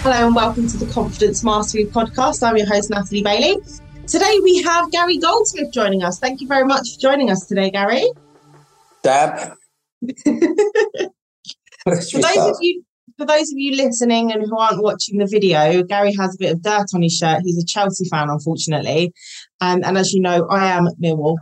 Hello and welcome to the Confidence Mastery podcast. I'm your host, Natalie Bailey. Today we have Gary Goldsmith joining us. Thank you very much for joining us today, Gary. Dab. for those of you for those of you listening and who aren't watching the video, Gary has a bit of dirt on his shirt. He's a Chelsea fan, unfortunately. Um, and as you know, I am Millwall.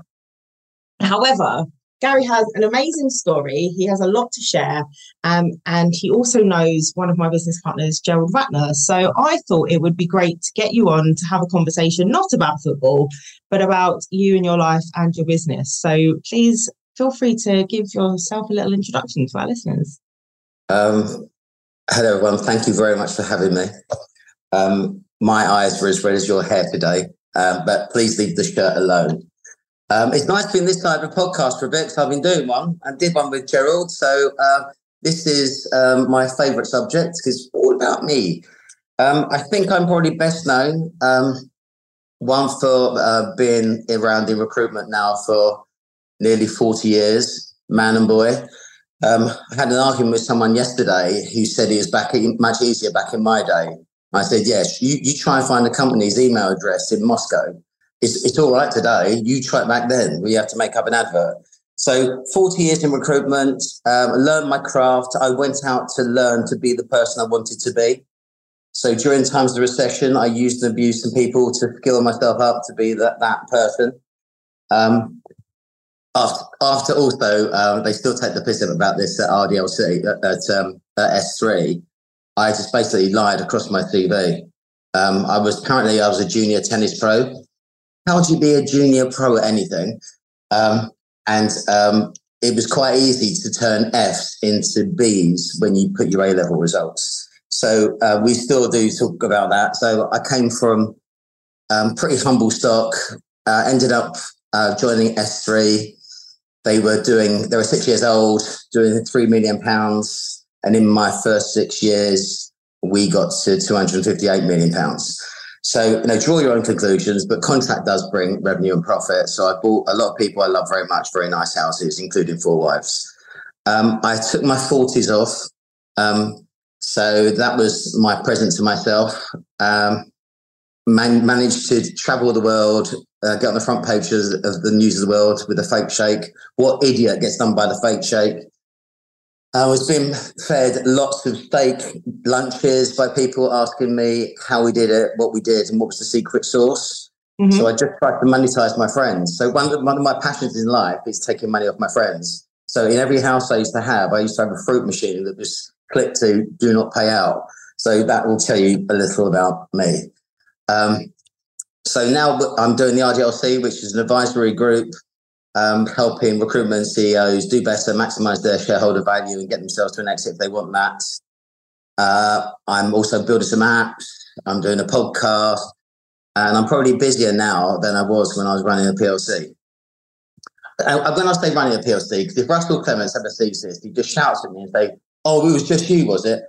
However, Gary has an amazing story. He has a lot to share. Um, and he also knows one of my business partners, Gerald Ratner. So I thought it would be great to get you on to have a conversation, not about football, but about you and your life and your business. So please feel free to give yourself a little introduction to our listeners. Um, hello, everyone. Thank you very much for having me. Um, my eyes were as red as your hair today, uh, but please leave the shirt alone. Um, it's nice being this side of a podcast for a bit because I've been doing one and did one with Gerald. So uh, this is um, my favourite subject because it's all about me. Um, I think I'm probably best known, um, one for uh, being around in recruitment now for nearly 40 years, man and boy. Um, I had an argument with someone yesterday who said he was back much easier back in my day. I said, yes, you, you try and find the company's email address in Moscow it's, it's all right today. You try back then. We have to make up an advert. So 40 years in recruitment, um, learned my craft. I went out to learn to be the person I wanted to be. So during times of recession, I used and abused some people to skill myself up to be that, that person. Um, after, after also, um, they still take the piss about this at RDLC, at, at, um, at S3. I just basically lied across my CV. Um, I was apparently I was a junior tennis pro how do you be a junior pro at anything? Um, and um, it was quite easy to turn Fs into Bs when you put your A level results. So uh, we still do talk about that. So I came from um, pretty humble stock, uh, ended up uh, joining S3. They were doing, they were six years old, doing three million pounds. And in my first six years, we got to 258 million pounds. So, you know, draw your own conclusions, but contract does bring revenue and profit. So I bought a lot of people I love very much, very nice houses, including four wives. Um, I took my 40s off. Um, so that was my present to myself. Um, man- managed to travel the world, uh, get on the front pages of the news of the world with a fake sheikh. What idiot gets done by the fake sheikh? I was being fed lots of steak lunches by people asking me how we did it, what we did, and what was the secret sauce. Mm-hmm. So I just tried to monetize my friends. So one of, one of my passions in life is taking money off my friends. So in every house I used to have, I used to have a fruit machine that was clicked to "Do not pay out." So that will tell you a little about me. Um, so now I'm doing the RDLC, which is an advisory group um, helping recruitment CEOs do better, maximize their shareholder value, and get themselves to an exit if they want that. Uh, I'm also building some apps. I'm doing a podcast, and I'm probably busier now than I was when I was running a PLC. And when I say running a PLC, because if Russell Clements had a thesis, he just shouts at me and say, "Oh, it was just you, was it?"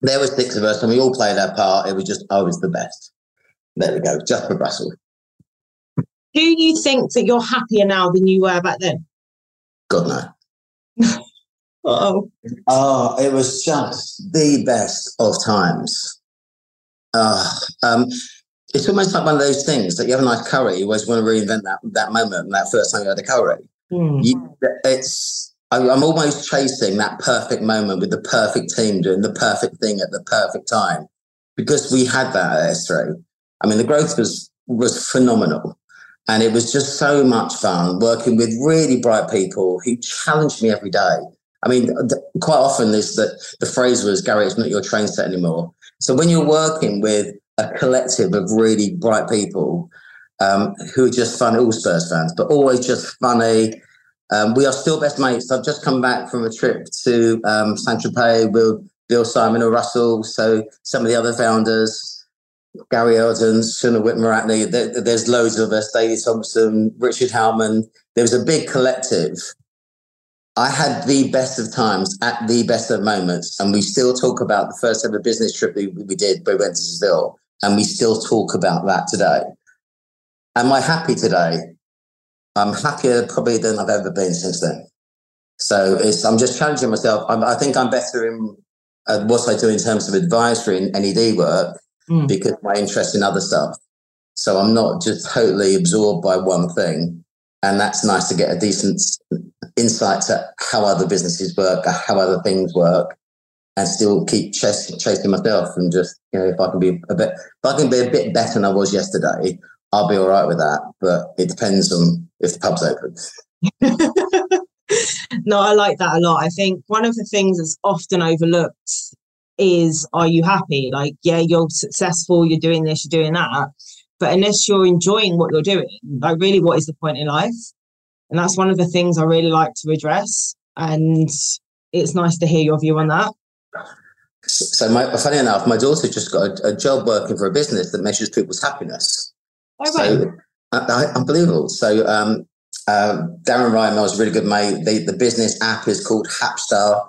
There were six of us, and we all played our part. It was just I was the best. There we go, just for Russell. Do you think that you're happier now than you were back then? God no. oh. Oh, it was just the best of times. Uh, um, it's almost like one of those things that you have a nice curry, you always want to reinvent that that moment, that first time you had a curry. Mm. You, it's I'm almost chasing that perfect moment with the perfect team doing the perfect thing at the perfect time because we had that at S3. I mean, the growth was was phenomenal. And it was just so much fun working with really bright people who challenged me every day. I mean, quite often this that the phrase was, Gary, it's not your train set anymore. So when you're working with a collective of really bright people um, who are just fun, all Spurs fans, but always just funny. Um, we are still best mates. I've just come back from a trip to um, Saint Tropez with Bill Simon or Russell. So some of the other founders, Gary Eldon, Suna Whitmer there, there's loads of us, Daley Thompson, Richard Howman. There was a big collective. I had the best of times at the best of moments. And we still talk about the first ever business trip we, we did, we went to Seville, and we still talk about that today. Am I happy today? I'm happier probably than I've ever been since then. So I'm just challenging myself. I'm, i think I'm better in uh, what I do in terms of advisory and NED work mm. because my interest in other stuff. So I'm not just totally absorbed by one thing. And that's nice to get a decent insight to how other businesses work, how other things work, and still keep chasing, chasing myself. And just, you know, if I can be a bit, if I can be a bit better than I was yesterday, I'll be all right with that. But it depends on if the pub's open. no, I like that a lot. I think one of the things that's often overlooked is are you happy? Like, yeah, you're successful, you're doing this, you're doing that. But unless you're enjoying what you're doing, like, really, what is the point in life? And that's one of the things I really like to address. And it's nice to hear your view on that. So, my, funny enough, my daughter just got a, a, job working for a business that measures people's happiness. Oh, right. So, uh, unbelievable. So, um, uh, Darren Ryan was a really good mate. The, the business app is called Hapstar.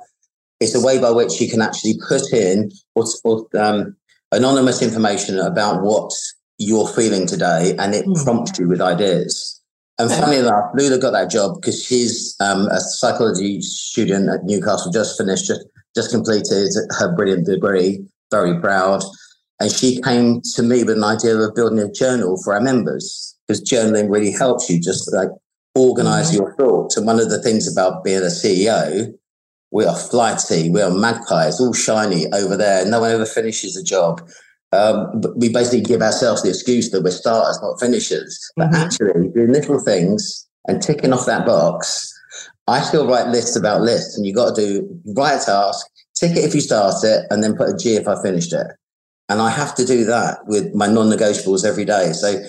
It's a way by which you can actually put in or, or um, anonymous information about what you're feeling today, and it mm. prompts you with ideas. And funny enough, Lula got that job because she's um, a psychology student at Newcastle, just finished, just, just completed her brilliant degree, very proud. And she came to me with an idea of building a journal for our members because journaling really helps you just like organize mm-hmm. your thoughts. And one of the things about being a CEO, we are flighty, we are magpies, all shiny over there. No one ever finishes a job. Um, but we basically give ourselves the excuse that we're starters, not finishers. But mm-hmm. actually, doing little things and ticking off that box, I still write lists about lists, and you've got to do write a task, tick it if you start it, and then put a G if I finished it. And I have to do that with my non-negotiables every day. So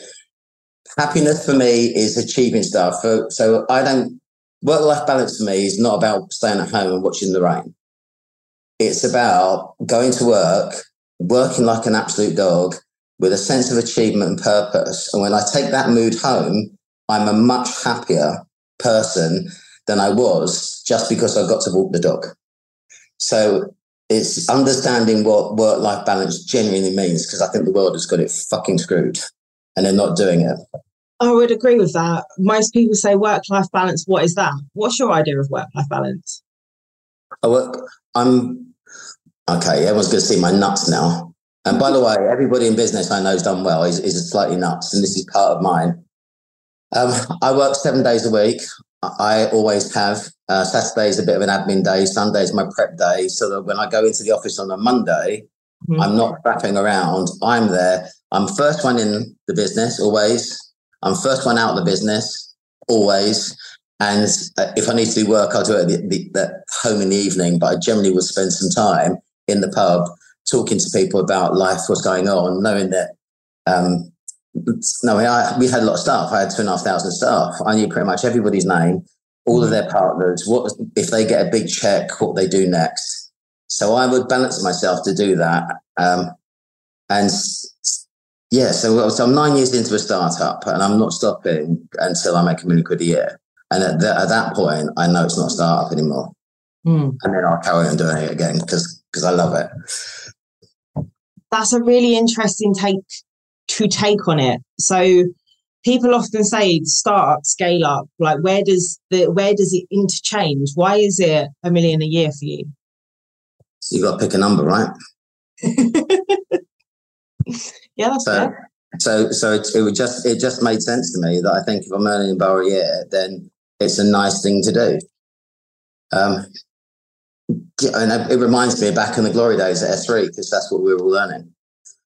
happiness for me is achieving stuff. So, so I don't work life balance for me is not about staying at home and watching the rain. It's about going to work, working like an absolute dog with a sense of achievement and purpose. And when I take that mood home, I'm a much happier person than I was just because I got to walk the dog. So it's understanding what work life balance genuinely means because I think the world has got it fucking screwed and they're not doing it. I would agree with that. Most people say work life balance. What is that? What's your idea of work life balance? I work, I'm okay. Everyone's going to see my nuts now. And by the way, everybody in business I know has done well is, is slightly nuts, and this is part of mine. Um, I work seven days a week. I always have. Uh, Saturday is a bit of an admin day. Sunday is my prep day, so that when I go into the office on a Monday, mm-hmm. I'm not faffing around. I'm there. I'm first one in the business always. I'm first one out of the business always. And uh, if I need to do work, I'll do it at the, the, the home in the evening. But I generally will spend some time in the pub talking to people about life, what's going on, knowing that. Um, no, I, we had a lot of staff. I had two and a half thousand staff. I knew pretty much everybody's name, all of their partners. What if they get a big check? What they do next? So I would balance myself to do that. Um, and yeah, so, so I'm nine years into a startup and I'm not stopping until I make a million quid a year. And at, the, at that point, I know it's not a startup anymore. Mm. And then I'll carry on doing it again because I love it. That's a really interesting take to take on it. So people often say start up, scale up. Like where does the where does it interchange? Why is it a million a year for you? So you got to pick a number, right? Yeah, that's so, fair. So, so it, it would just it just made sense to me that I think if I'm earning a bar a year, then it's a nice thing to do. Um, and it reminds me back in the glory days at S3 because that's what we were all learning.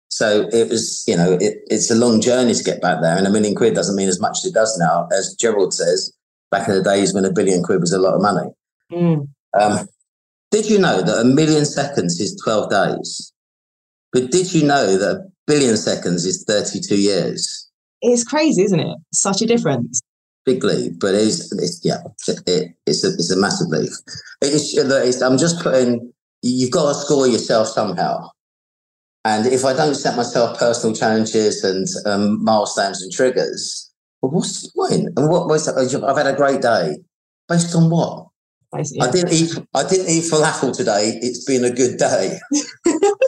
So it was, you know, it, it's a long journey to get back there, and a million quid doesn't mean as much as it does now. As Gerald says, back in the days when a billion quid was a lot of money. Mm. Um, did you know that a million seconds is 12 days? But did you know that billion seconds is 32 years? It's crazy, isn't it? Such a difference. Big leap, but it's, it's yeah, it, it's, a, it's a massive leap. It's, it's, I'm just putting, you've got to score yourself somehow. And if I don't set myself personal challenges and um, milestones and triggers, well, what's the point? And what was I've had a great day. Based on what? Basically, I didn't eat. I didn't eat falafel today. It's been a good day.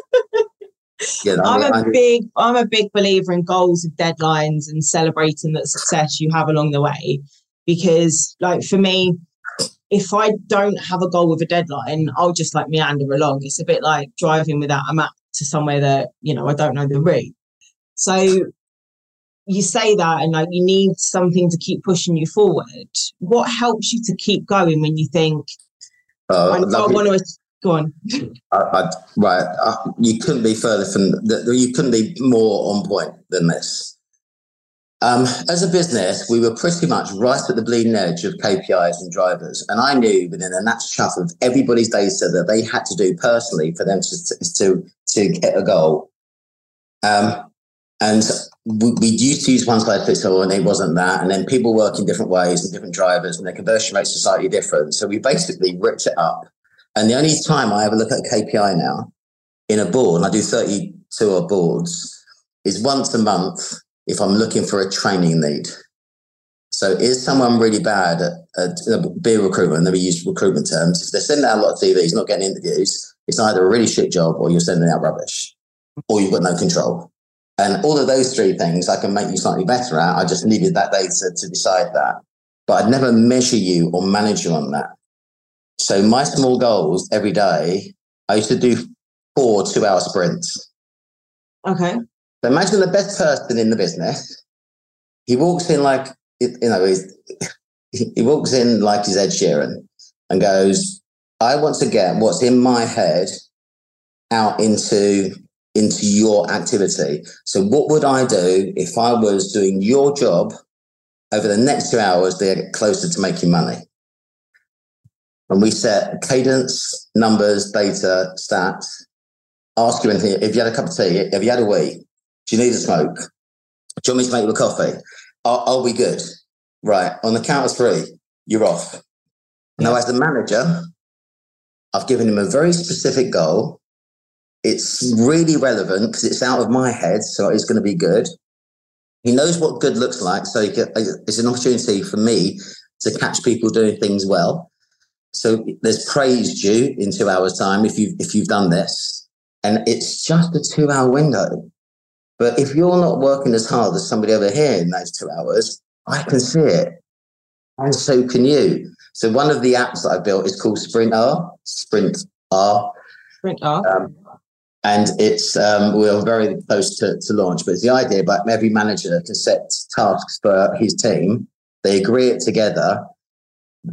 yeah, I'm a I, big I'm a big believer in goals and deadlines and celebrating the success you have along the way. Because like for me, if I don't have a goal with a deadline, I'll just like meander along. It's a bit like driving without a map to somewhere that, you know, I don't know the route. So you say that and like you need something to keep pushing you forward. What helps you to keep going when you think, uh, I don't want to go on? I, I, right. Uh, you couldn't be further from, the, you couldn't be more on point than this. Um, as a business, we were pretty much right at the bleeding edge of KPIs and drivers. And I knew within a nat's chuff of everybody's data that they had to do personally for them to, to, to get a goal. Um, and we, we used to use one size fits all, and it wasn't that. And then people work in different ways and different drivers, and their conversion rates are slightly different. So we basically ripped it up. And the only time I ever look at a KPI now in a board, and I do 32 boards, is once a month if I'm looking for a training need. So is someone really bad at, at beer recruitment? And then we use recruitment terms. If they're sending out a lot of CVs, not getting interviews, it's either a really shit job or you're sending out rubbish, or you've got no control. And all of those three things I can make you slightly better at. I just needed that data to decide that. But I'd never measure you or manage you on that. So my small goals every day, I used to do four two hour sprints. Okay. So imagine the best person in the business. He walks in like, you know, he walks in like he's Ed Sheeran and goes, I want to get what's in my head out into into your activity. So what would I do if I was doing your job over the next two hours to get closer to making money? And we set cadence, numbers, data, stats. Ask you anything. If you had a cup of tea, have you had a wee? Do you need a smoke? Do you want me to make you a coffee? Are, are we good? Right. On the count of three, you're off. Now, as the manager, I've given him a very specific goal. It's really relevant because it's out of my head, so it's going to be good. He knows what good looks like, so it's an opportunity for me to catch people doing things well. So there's praise due in two hours' time if you if you've done this, and it's just a two-hour window. But if you're not working as hard as somebody over here in those two hours, I can see it. And so can you. So one of the apps that I built is called Sprint R. Sprint R. Sprint R. Um, and it's um, we're very close to, to launch, but it's the idea but every manager can set tasks for his team. They agree it together.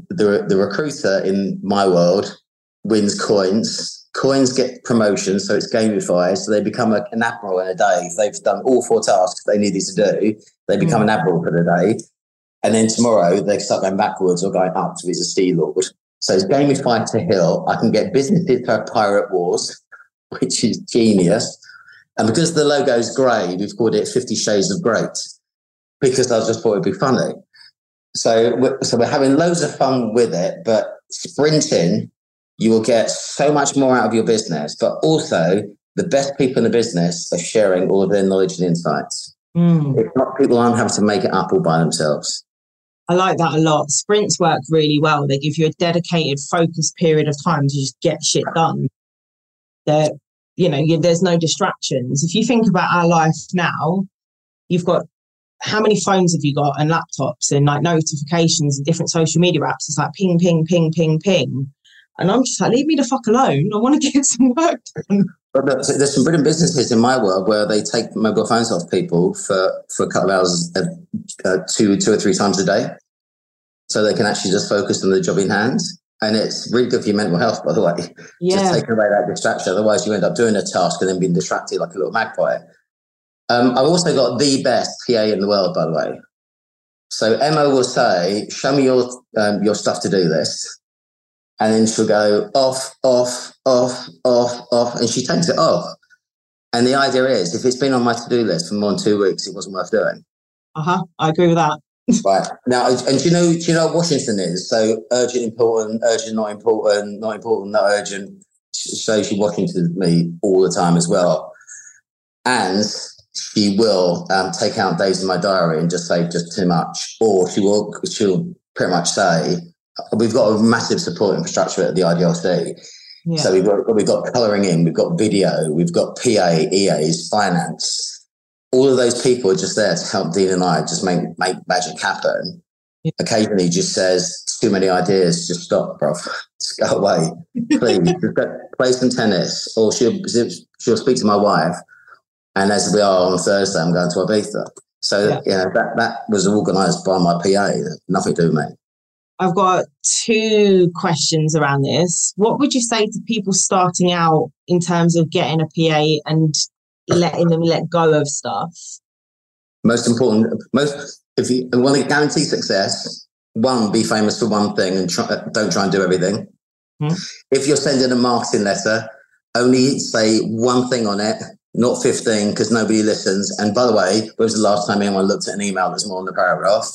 The, the recruiter in my world wins coins coins get promotions, so it's gamified. So they become a, an admiral in a day. If they've done all four tasks they needed to do, they become mm. an admiral for the day. And then tomorrow they start going backwards or going up to be a sea lord. So it's gamified to hill. I can get businesses to have pirate wars, which is genius. And because the logo is grey, we've called it Fifty Shades of Great, because I just thought it'd be funny. So, we're, so we're having loads of fun with it, but sprinting you will get so much more out of your business, but also the best people in the business are sharing all of their knowledge and insights. Mm. If not, people aren't having to make it up all by themselves. I like that a lot. Sprints work really well. They give you a dedicated, focused period of time to just get shit done. That you know, you, there's no distractions. If you think about our life now, you've got how many phones have you got and laptops and like notifications and different social media apps? It's like ping, ping, ping, ping, ping. And I'm just like, leave me the fuck alone. I want to get some work done. But there's some brilliant businesses in my world where they take mobile phones off people for, for a couple of hours, uh, uh, two, two or three times a day. So they can actually just focus on the job in hand. And it's really good for your mental health, by the way. Yeah. Just taking away that distraction. Otherwise, you end up doing a task and then being distracted like a little magpie. Um, I've also got the best PA in the world, by the way. So Emma will say, "Show me your um, your stuff to do this," and then she'll go off, off, off, off, off, and she takes it off. And the idea is, if it's been on my to-do list for more than two weeks, it wasn't worth doing. Uh huh. I agree with that. right now, and do you know, do you know what Washington is? So urgent, important, urgent, not important, not important, not urgent. So she Washington me all the time as well, and she will um, take out days in my diary and just say just too much, or she will she'll pretty much say we've got a massive support infrastructure at the RDLC. Yeah. So we've got we've got colouring in, we've got video, we've got PA, EAs, finance. All of those people are just there to help Dean and I just make make magic happen. Yeah. Occasionally, just says too many ideas. Just stop, bro. Just go away, please. play some tennis, or she'll she'll speak to my wife. And as we are on Thursday, I'm going to Ibiza. So yeah, you know, that that was organised by my PA. Nothing to do with me. I've got two questions around this. What would you say to people starting out in terms of getting a PA and letting them let go of stuff? Most important, most if you want to guarantee success, one, be famous for one thing and try, don't try and do everything. Hmm. If you're sending a marketing letter, only say one thing on it, not 15, because nobody listens. And by the way, when was the last time anyone looked at an email that's more than a paragraph?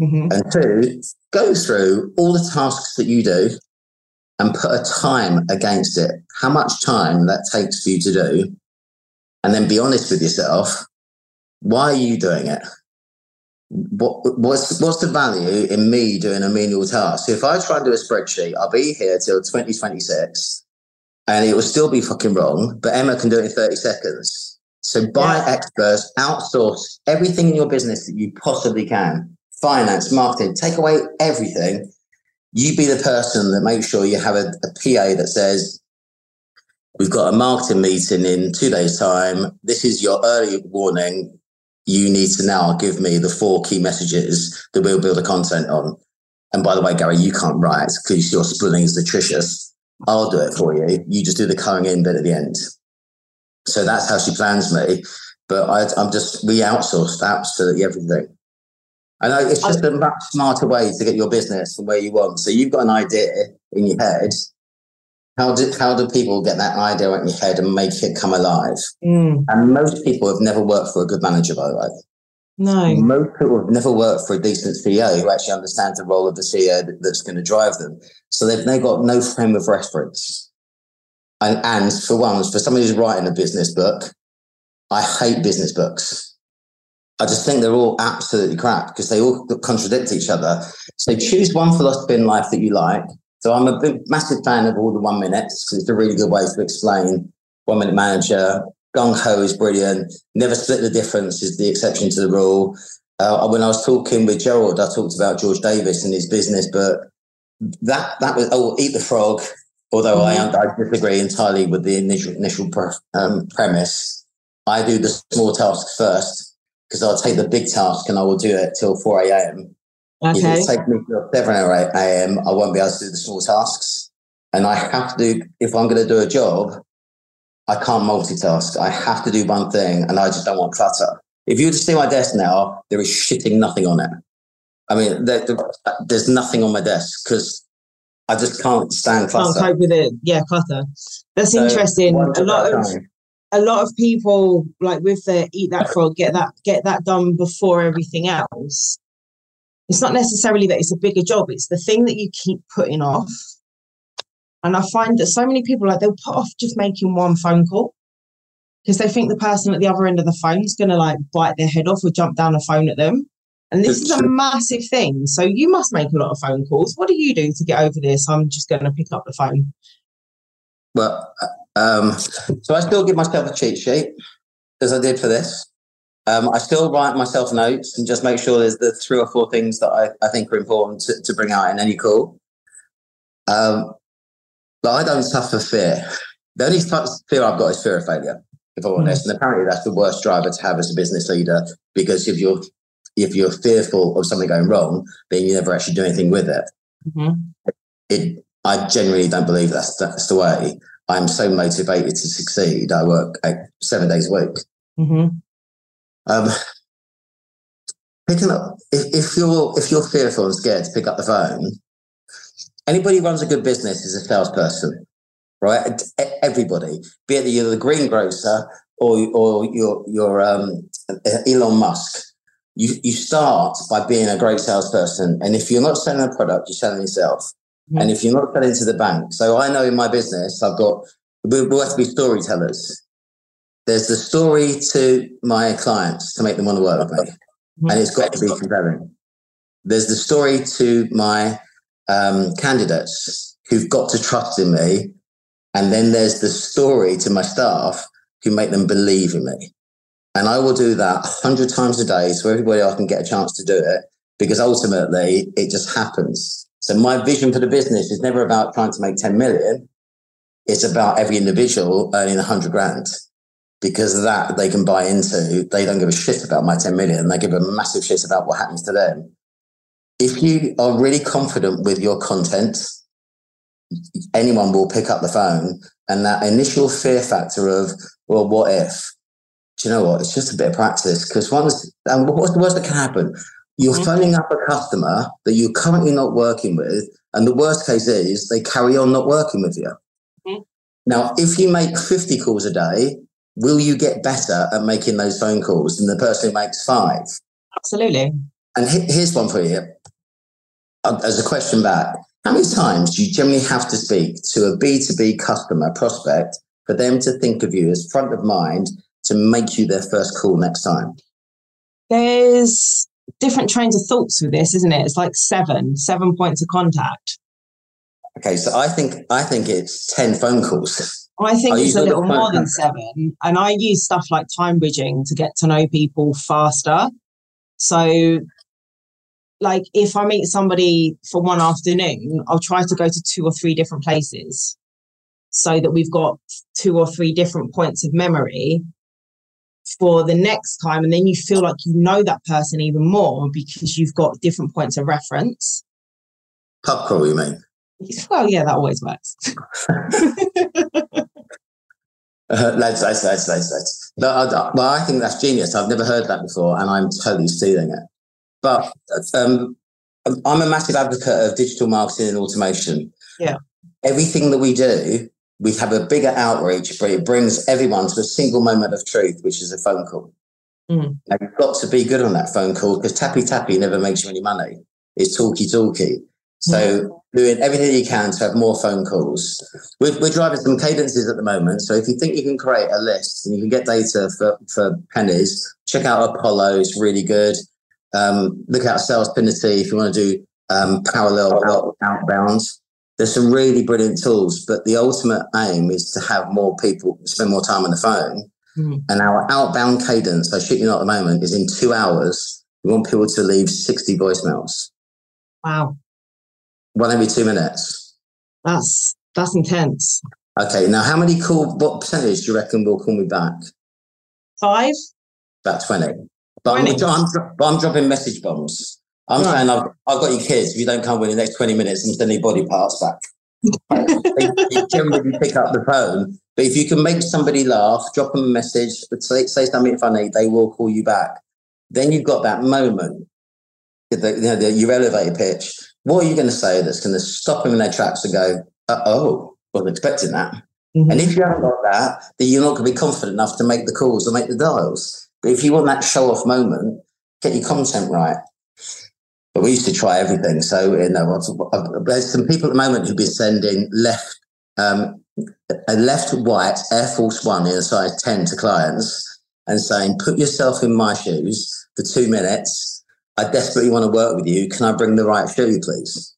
Mm-hmm. And two, go through all the tasks that you do and put a time against it. How much time that takes for you to do. And then be honest with yourself. Why are you doing it? What, what's what's the value in me doing a menial task? So if I try and do a spreadsheet, I'll be here till 2026 and it will still be fucking wrong, but Emma can do it in 30 seconds. So buy yeah. experts, outsource everything in your business that you possibly can finance, marketing, take away everything. You be the person that makes sure you have a, a PA that says, We've got a marketing meeting in two days' time. This is your early warning. You need to now give me the four key messages that we'll build the content on. And by the way, Gary, you can't write because your spelling is atrocious. I'll do it for you. You just do the coming in bit at the end. So that's how she plans me. But I, am just, we outsourced absolutely everything. I know it's just I, a much smarter way to get your business from where you want. So you've got an idea in your head. How do how do people get that idea in your head and make it come alive? Mm. And most people have never worked for a good manager, by the way. No. Most people have never worked for a decent CEO who actually understands the role of the CEO that's going to drive them. So they've, they've got no frame of reference. And, and for once, for somebody who's writing a business book, I hate business books I just think they're all absolutely crap because they all contradict each other. So choose one philosophy in life that you like. So I'm a big, massive fan of all the one minutes because it's a really good way to explain one minute manager. Gung ho is brilliant. Never split the difference is the exception to the rule. Uh, when I was talking with Gerald, I talked about George Davies and his business, but that that was oh, eat the frog. Although mm-hmm. I, I disagree entirely with the initial initial um, premise, I do the small tasks first because I'll take the big task and I will do it till 4 a.m. Okay. If it takes me till 7 or 8 a.m., I won't be able to do the small tasks. And I have to, do, if I'm going to do a job, I can't multitask. I have to do one thing and I just don't want clutter. If you were to see my desk now, there is shitting nothing on it. I mean, there, there's nothing on my desk because I just can't stand clutter. Can't cope with it. Yeah, clutter. That's so interesting. A lot of time a lot of people like with the eat that frog get that get that done before everything else it's not necessarily that it's a bigger job it's the thing that you keep putting off and i find that so many people like they'll put off just making one phone call because they think the person at the other end of the phone is going to like bite their head off or jump down a phone at them. And this is a massive thing. So you must make a lot of phone calls. What do you do to get over this? I'm just going to pick up the phone. Well um, so I still give myself a cheat sheet as I did for this. Um, I still write myself notes and just make sure there's the three or four things that I, I think are important to, to bring out in any call. Um, but I don't suffer fear. The only fear I've got is fear of failure, if I'm mm. honest. And apparently that's the worst driver to have as a business leader because if you're if you're fearful of something going wrong, then you never actually do anything with it. Mm-hmm. It I genuinely don't believe that's that's the way. I'm so motivated to succeed. I work seven days a week. Mm-hmm. Um, picking up if, if you're if you're fearful and scared to pick up the phone, anybody who runs a good business is a salesperson, right? Everybody, be it you're the greengrocer or or you're you're um, Elon Musk. You you start by being a great salesperson, and if you're not selling a product, you're selling yourself. Mm-hmm. And if you're not selling to the bank, so I know in my business, I've got, we have to be storytellers. There's the story to my clients to make them want to work with me, mm-hmm. and it's got to be compelling. There's the story to my um, candidates who've got to trust in me. And then there's the story to my staff who make them believe in me. And I will do that a hundred times a day so everybody else can get a chance to do it because ultimately it just happens. So my vision for the business is never about trying to make 10 million. It's about every individual earning 100 grand because that they can buy into. They don't give a shit about my 10 million. They give a massive shit about what happens to them. If you are really confident with your content, anyone will pick up the phone and that initial fear factor of, well, what if? Do you know what? It's just a bit of practice because once, and what's the worst that can happen? You're mm-hmm. phoning up a customer that you're currently not working with, and the worst case is they carry on not working with you. Mm-hmm. Now, if you make 50 calls a day, will you get better at making those phone calls than the person who makes five? Absolutely. And here's one for you Uh, as a question back. How many times do you generally have to speak to a B2B customer prospect for them to think of you as front of mind to make you their first call next time? There's different trains of thoughts with this, isn't it? It's like seven, seven points of contact. Okay, so I think I think it's ten phone calls. I think it's a little more than seven, and I use stuff like time bridging to get to know people faster. So, like if I meet somebody for one afternoon, I'll try to go to two or three different places, so that we've got two or three different points of memory for the next time. And then you feel like you know that person even more because you've got different points of reference. Pub crawl, you mean? Well, yeah, that always works. Uh, that's, that's, that's, that's, that's. No, I, well, I think that's genius. I've never heard that before, and I'm totally stealing it. But um, I'm a massive advocate of digital marketing and automation. Yeah. Everything that we do we have a bigger outreach, but it brings everyone to a single moment of truth, which is a phone call. Mm. Now, you've got to be good on that phone call because tappy tappy never makes you any money. It's talky talky. So mm. doing everything you can to have more phone calls. We're, we're, driving some cadences at the moment. So if you think you can create a list and you can get data for, for pennies, check out Apollo. It's really good. Um, look out Salesfinity if you want to do um, parallel out, outbound there's some really brilliant tools, but the ultimate aim is to have more people spend more time on the phone. Mm. And our outbound cadence, I shit you not at the moment, is in two hours. We want people to leave 60 voicemails. Wow. One every two minutes. That's that's intense. Okay, now how many call what percentage do you reckon will call me back? Five? About 20. But I'm, I'm, I'm dropping message bombs. I'm right. saying I've, I've got your kids. If you don't come within the next 20 minutes, I'm sending body parts back. you generally pick up the phone. But if you can make somebody laugh, drop them a message, say, say something funny, they will call you back. Then you've got that moment, the, you know, the, your elevator pitch. What are you going to say that's going to stop them in their tracks and go, uh oh, wasn't expecting that. Mm-hmm. And if you haven't got that, then you're not going to be confident enough to make the calls or make the dials. But if you want that show off moment, get your content right. But we used to try everything. So, you know, there's some people at the moment who've been sending left, um, a left white Air Force One in a size 10 to clients and saying, put yourself in my shoes for two minutes. I desperately want to work with you. Can I bring the right shoe, please?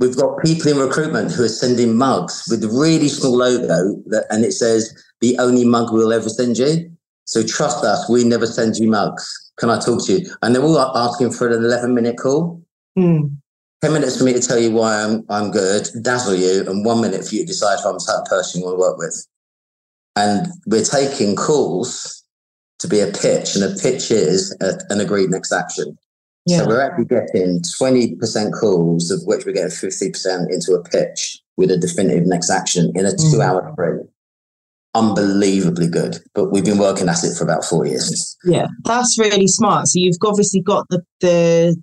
We've got people in recruitment who are sending mugs with really small logo that, and it says, the only mug we'll ever send you. So trust us, we never send you mugs can I talk to you? And they're all asking for an 11 minute call. Mm. 10 minutes for me to tell you why I'm, I'm good, dazzle you, and one minute for you to decide if I'm the type of person you want to work with. And we're taking calls to be a pitch, and a pitch is a, an agreed next action. Yeah. So we're actually getting 20% calls, of which we're getting 50% into a pitch with a definitive next action in a two mm. hour sprint unbelievably good. But we've been working at it for about four years. Yeah, that's really smart. So you've obviously got the the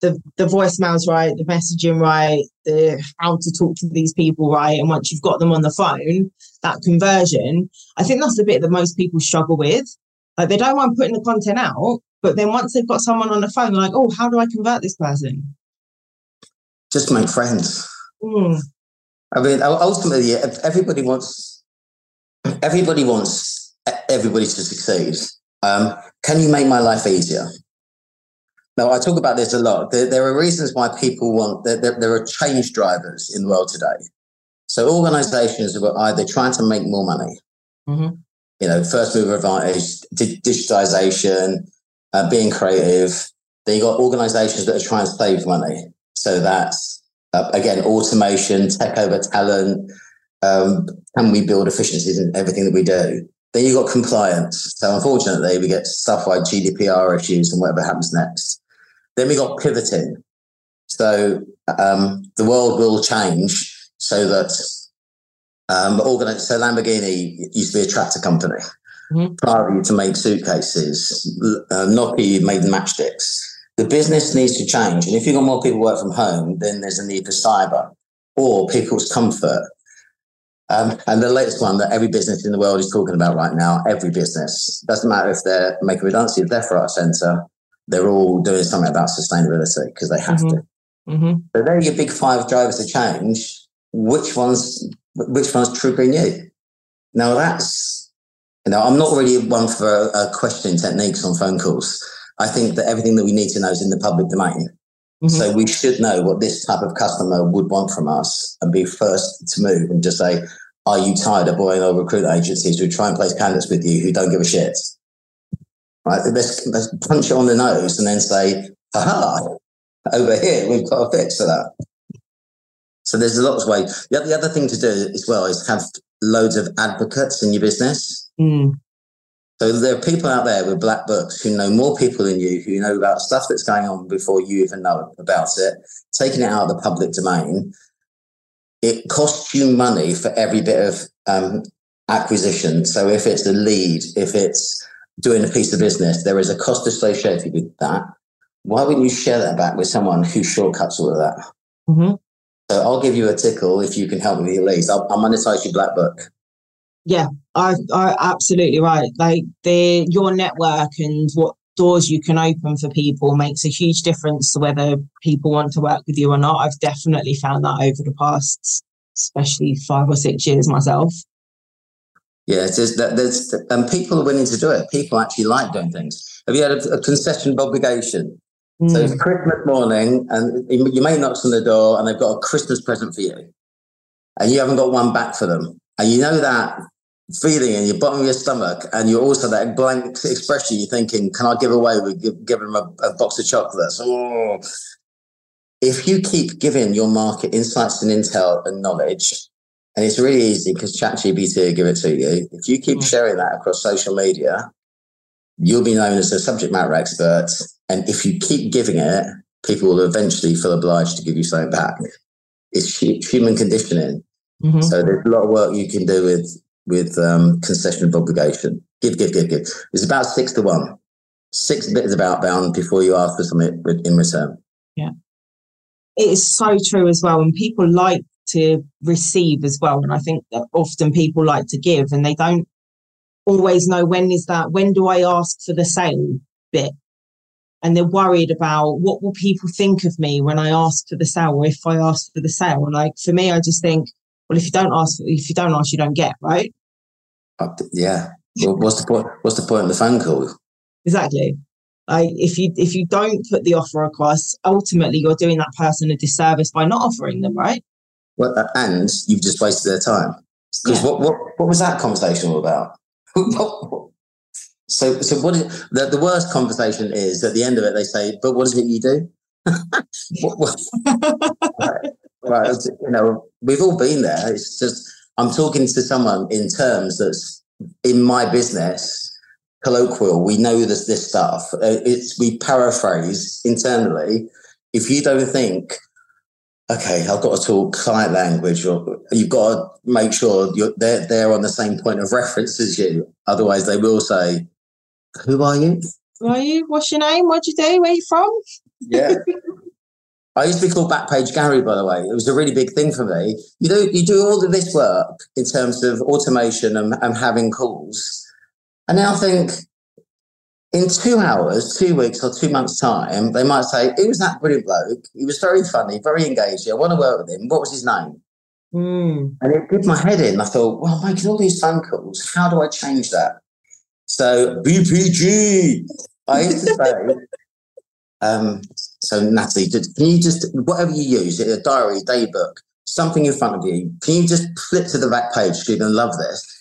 the, the voicemails right, the messaging right, the how to talk to these people right, and once you've got them on the phone, that conversion. I think that's the bit that most people struggle with. Like they don't want putting the content out, but then once they've got someone on the phone, they're like, "Oh, how do I convert this person?" Just make friends. Mm. I mean, ultimately, everybody wants everybody wants everybody to succeed. Um, can you make my life easier? Now, I talk about this a lot. There, there are reasons why people want, there, there, there, are change drivers in the world today. So organizations are either trying to make more money, mm-hmm. you know, first mover advantage, di- digitization, uh, being creative. Then you got organizations that are trying to save money. So that's uh, again automation, tech over talent. Um, can we build efficiencies in everything that we do? Then you've got compliance. So unfortunately, we get stuff like GDPR issues and whatever happens next. Then we got pivoting. So um, the world will change so that um, organized, so Lamborghini used to be a tractor company. Mm-hmm. Prior to make suitcases, uh, Nokia made matchsticks. The business needs to change, and if you've got more people work from home, then there's a need for cyber or people's comfort. Um, and the latest one that every business in the world is talking about right now, every business, doesn't matter if they're making redundancy, they're front center, they're all doing something about sustainability because they have mm-hmm. to. Mm-hmm. So they're your big five drivers of change. Which ones? Which ones triggering you? Now that's you know I'm not really one for uh, questioning techniques on phone calls. I think that everything that we need to know is in the public domain. Mm-hmm. So we should know what this type of customer would want from us and be first to move and just say, are you tired of boring old recruitment agencies who try and place candidates with you who don't give a shit? Right? Let's, let's punch it on the nose and then say, haha, over here, we've got a fix for that. So there's a lot of ways. The, the other thing to do as well is have loads of advocates in your business. Mm. So there are people out there with black books who know more people than you, who know about stuff that's going on before you even know about it, taking it out of the public domain. It costs you money for every bit of um, acquisition. So if it's a lead, if it's doing a piece of business, there is a cost associated with that. Why wouldn't you share that back with someone who shortcuts all of that? Mm-hmm. So I'll give you a tickle if you can help me with your leads. I'll, I'll monetize your black book. Yeah, I, I absolutely right. Like the your network and what doors you can open for people makes a huge difference to whether people want to work with you or not. I've definitely found that over the past, especially five or six years myself. Yeah, there's, there's and people are willing to do it. People actually like doing things. Have you had a, a concession obligation? Mm. So it's Christmas morning, and you may knock on the door, and they've got a Christmas present for you, and you haven't got one back for them, and you know that feeling in your bottom of your stomach, and you're also that blank expression. You're thinking, "Can I give away with give, giving them a, a, box of chocolates?" Oh. If you keep giving your market insights and intel and knowledge, and it's really easy because ChatGPT will give it to you. If you keep mm. sharing that across social media, you'll be known as a subject matter expert. And if you keep giving it, people will eventually feel obliged to give you something back. It's human conditioning. Mm-hmm. So there's a lot of work you can do with with um, concession of obligation. Give, give, give, give. It's about six to one. Six bits of outbound before you ask for something in return. Yeah. It is so true as well. And people like to receive as well. And I think that often people like to give and they don't always know when is that, when do I ask for the sale bit? And they're worried about what will people think of me when I ask for the sale or if I ask for the sale. And like for me, I just think, well, if you don't ask, if you don't ask, you don't get, right? Yeah. Well, what's the point? What's the point of the phone call? Exactly. Like if you if you don't put the offer across, ultimately you're doing that person a disservice by not offering them, right? Well, uh, and you've just wasted their time. Because yeah. what, what what was that conversation all about? so so what is the, the worst conversation is at the end of it they say, but what is it you do? what, what, right, right, you know, we've all been there. It's just I'm talking to someone in terms that's in my business colloquial. We know this this stuff. Uh, it's we paraphrase internally. If you don't think okay, I've got to talk client language, or you've got to make sure you're they're they're on the same point of reference as you. Otherwise, they will say, "Who are you? Who are you? What's your name? What do you do? Where are you from?" Yeah. I used to be called Backpage Gary, by the way. It was a really big thing for me. You do you do all of this work in terms of automation and, and having calls, and now I think in two hours, two weeks, or two months' time, they might say, Who was that brilliant bloke? He was very funny, very engaging. I want to work with him. What was his name? Mm. And it did my head in. I thought, well, I'm making all these phone calls. How do I change that? So, BPG. I used to say, um, so Natalie, can you just, whatever you use, a diary, daybook, something in front of you, can you just flip to the back page? You're going to love this.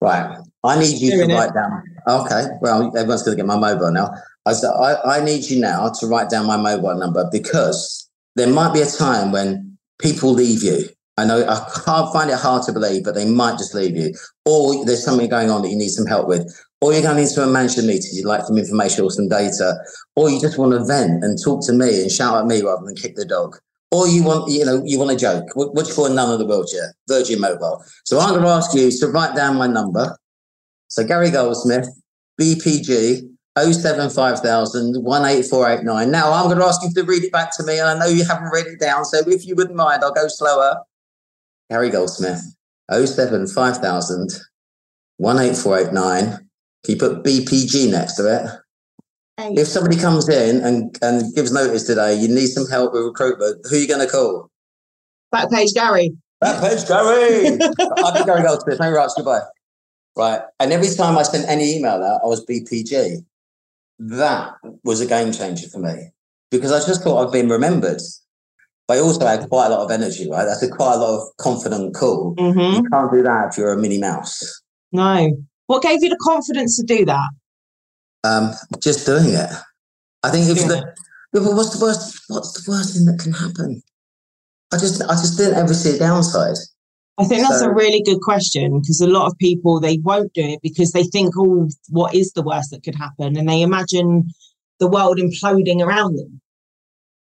Right. I need you Doing to write it. down. Okay. Well, everyone's going to get my mobile now. I said, I, I need you now to write down my mobile number because there might be a time when people leave you. I know I can't find it hard to believe, but they might just leave you. Or there's something going on that you need some help with. Or you're going into a management meeting, you'd like some information or some data. Or you just want to vent and talk to me and shout at me rather than kick the dog. Or you want, you know, you want a joke. What, do you call none of the wheelchair? Virgin Mobile. So I'm going to ask you to write down my number. So Gary Goldsmith, BPG 075,000 18489. Now I'm going to ask you to read it back to me, and I know you haven't read it down, so if you wouldn't mind, I'll go slower. Gary Goldsmith 075,000 18489. Can you put BPG next to it? If somebody comes in and, and gives notice today, you need some help with recruitment, who are you going to call? Backpage Gary. Backpage Gary. I'm Gary Goldsmith. Very much. Goodbye. Right. And every time I sent any email out, I was BPG. That was a game changer for me because I just thought I'd been remembered. But I also had quite a lot of energy, right? That's a quite a lot of confident call. Mm-hmm. You can't do that if you're a Minnie Mouse. No. What gave you the confidence to do that? Um, just doing it. I think if the, what's the worst? What's the worst thing that can happen? I just, I just didn't ever see a downside. I think that's so, a really good question because a lot of people they won't do it because they think, oh, what is the worst that could happen? And they imagine the world imploding around them.